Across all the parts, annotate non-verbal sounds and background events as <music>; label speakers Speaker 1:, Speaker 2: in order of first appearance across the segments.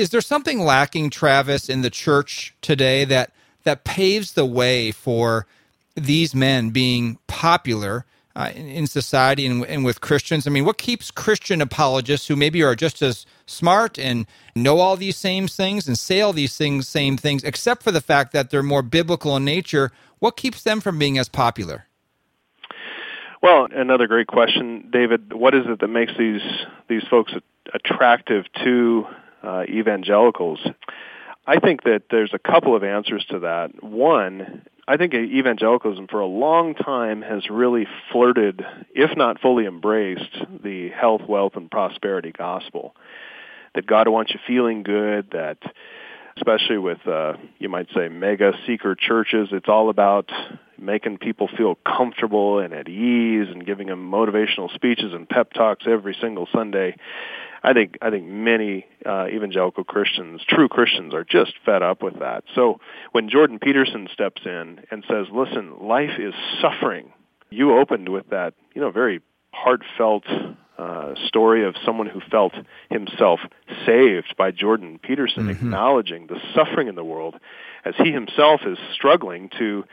Speaker 1: Is there something lacking, Travis, in the church today that that paves the way for these men being popular uh, in, in, society and, and, with Christians? I mean, what keeps Christian apologists who maybe are just as smart and know all these same things and say all these things, same things, except for the fact that they're more biblical in nature? What keeps them from being as popular?
Speaker 2: Well, another great question, David. What is it that makes these these folks attractive to uh, evangelicals? I think that there's a couple of answers to that. One, I think evangelicalism for a long time has really flirted, if not fully embraced, the health, wealth, and prosperity gospel. That God wants you feeling good, that especially with, uh, you might say, mega seeker churches, it's all about making people feel comfortable and at ease and giving them motivational speeches and pep talks every single Sunday. I think I think many uh, evangelical Christians, true Christians, are just fed up with that. So when Jordan Peterson steps in and says, "Listen, life is suffering," you opened with that, you know, very heartfelt uh, story of someone who felt himself saved by Jordan Peterson, mm-hmm. acknowledging the suffering in the world as he himself is struggling to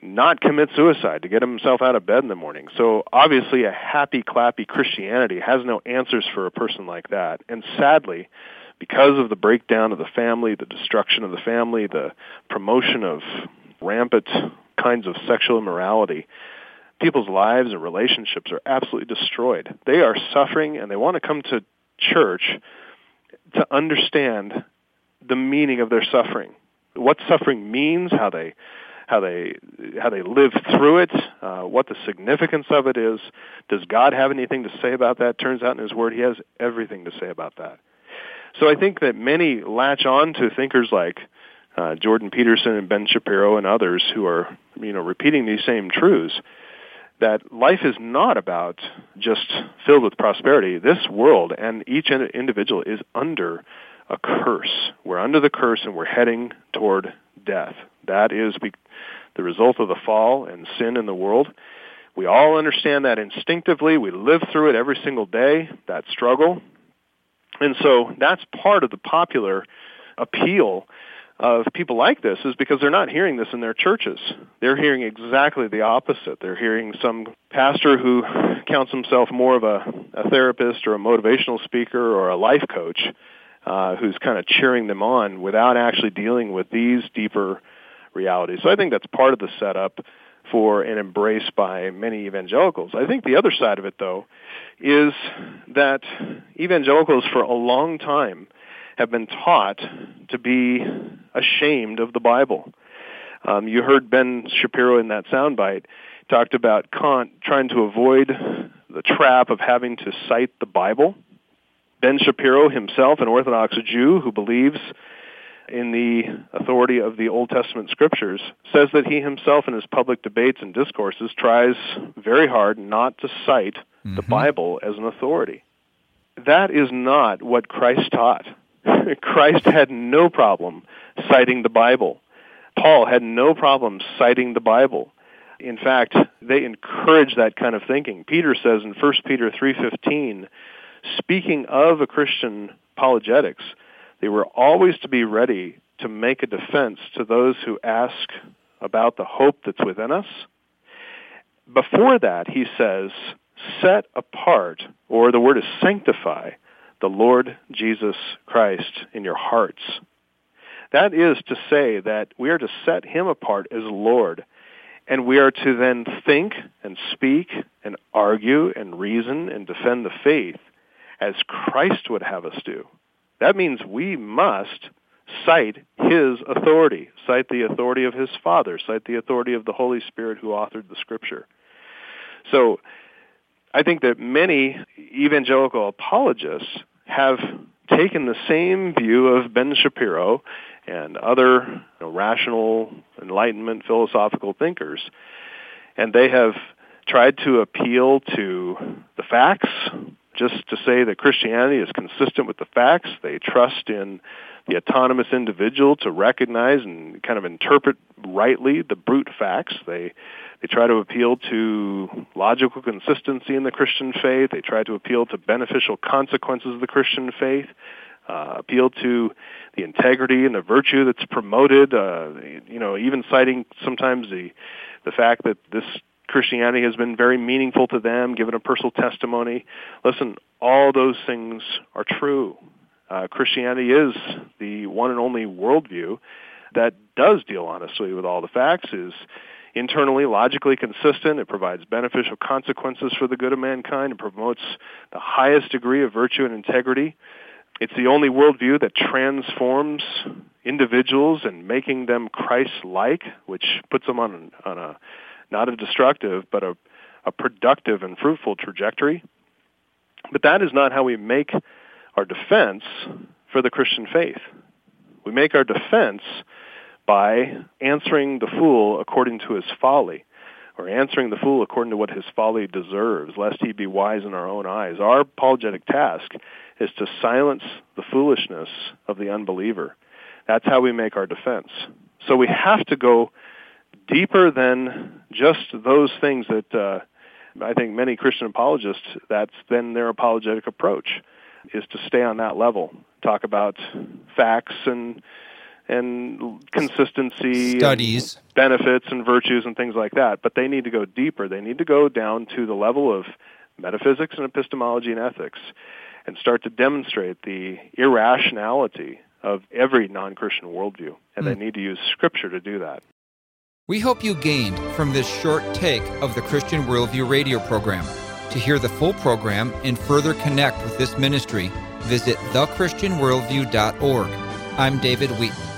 Speaker 2: not commit suicide, to get himself out of bed in the morning. So obviously a happy, clappy Christianity has no answers for a person like that. And sadly, because of the breakdown of the family, the destruction of the family, the promotion of rampant kinds of sexual immorality, people's lives and relationships are absolutely destroyed. They are suffering and they want to come to church to understand the meaning of their suffering. What suffering means, how they how they how they live through it, uh, what the significance of it is. Does God have anything to say about that? Turns out in His Word, He has everything to say about that. So I think that many latch on to thinkers like uh, Jordan Peterson and Ben Shapiro and others who are you know repeating these same truths. That life is not about just filled with prosperity. This world and each individual is under a curse. We're under the curse and we're heading toward death. That is the result of the fall and sin in the world. We all understand that instinctively. We live through it every single day, that struggle. And so that's part of the popular appeal of people like this is because they're not hearing this in their churches. They're hearing exactly the opposite. They're hearing some pastor who counts himself more of a, a therapist or a motivational speaker or a life coach uh, who's kind of cheering them on without actually dealing with these deeper reality. So I think that's part of the setup for an embrace by many evangelicals. I think the other side of it, though, is that evangelicals for a long time have been taught to be ashamed of the Bible. Um, you heard Ben Shapiro in that soundbite talked about Kant trying to avoid the trap of having to cite the Bible. Ben Shapiro himself, an Orthodox Jew who believes in the authority of the Old Testament scriptures, says that he himself in his public debates and discourses tries very hard not to cite mm-hmm. the Bible as an authority. That is not what Christ taught. <laughs> Christ had no problem citing the Bible. Paul had no problem citing the Bible. In fact, they encourage that kind of thinking. Peter says in 1 Peter 3:15, speaking of a Christian apologetics, they were always to be ready to make a defense to those who ask about the hope that's within us. Before that, he says, set apart, or the word is sanctify, the Lord Jesus Christ in your hearts. That is to say that we are to set him apart as Lord, and we are to then think and speak and argue and reason and defend the faith as Christ would have us do. That means we must cite his authority, cite the authority of his Father, cite the authority of the Holy Spirit who authored the Scripture. So I think that many evangelical apologists have taken the same view of Ben Shapiro and other you know, rational enlightenment philosophical thinkers, and they have tried to appeal to the facts, just to say that Christianity is consistent with the facts. They trust in the autonomous individual to recognize and kind of interpret rightly the brute facts. They they try to appeal to logical consistency in the Christian faith. They try to appeal to beneficial consequences of the Christian faith. uh, appeal to the integrity and the virtue that's promoted. Uh, you know, even citing sometimes the the fact that this Christianity has been very meaningful to them, given a personal testimony. Listen, all those things are true. Uh, Christianity is the one and only worldview that does deal honestly with all the facts, is internally logically consistent. It provides beneficial consequences for the good of mankind. It promotes the highest degree of virtue and integrity. It's the only worldview that transforms individuals and making them Christ-like, which puts them on, on a not a destructive, but a, a productive and fruitful trajectory. But that is not how we make our defense for the Christian faith. We make our defense by answering the fool according to his folly, or answering the fool according to what his folly deserves, lest he be wise in our own eyes. Our apologetic task is to silence the foolishness of the unbeliever. That's how we make our defense. So we have to go deeper than just those things that uh, I think many Christian apologists, that's been their apologetic approach, is to stay on that level, talk about facts and and consistency,
Speaker 1: studies,
Speaker 2: and benefits, and virtues, and things like that. But they need to go deeper. They need to go down to the level of metaphysics and epistemology and ethics, and start to demonstrate the irrationality of every non-Christian worldview. And mm. they hmm. need to use Scripture to do that.
Speaker 1: We hope you gained from this short take of the Christian Worldview radio program. To hear the full program and further connect with this ministry, visit thechristianworldview.org. I'm David Wheaton.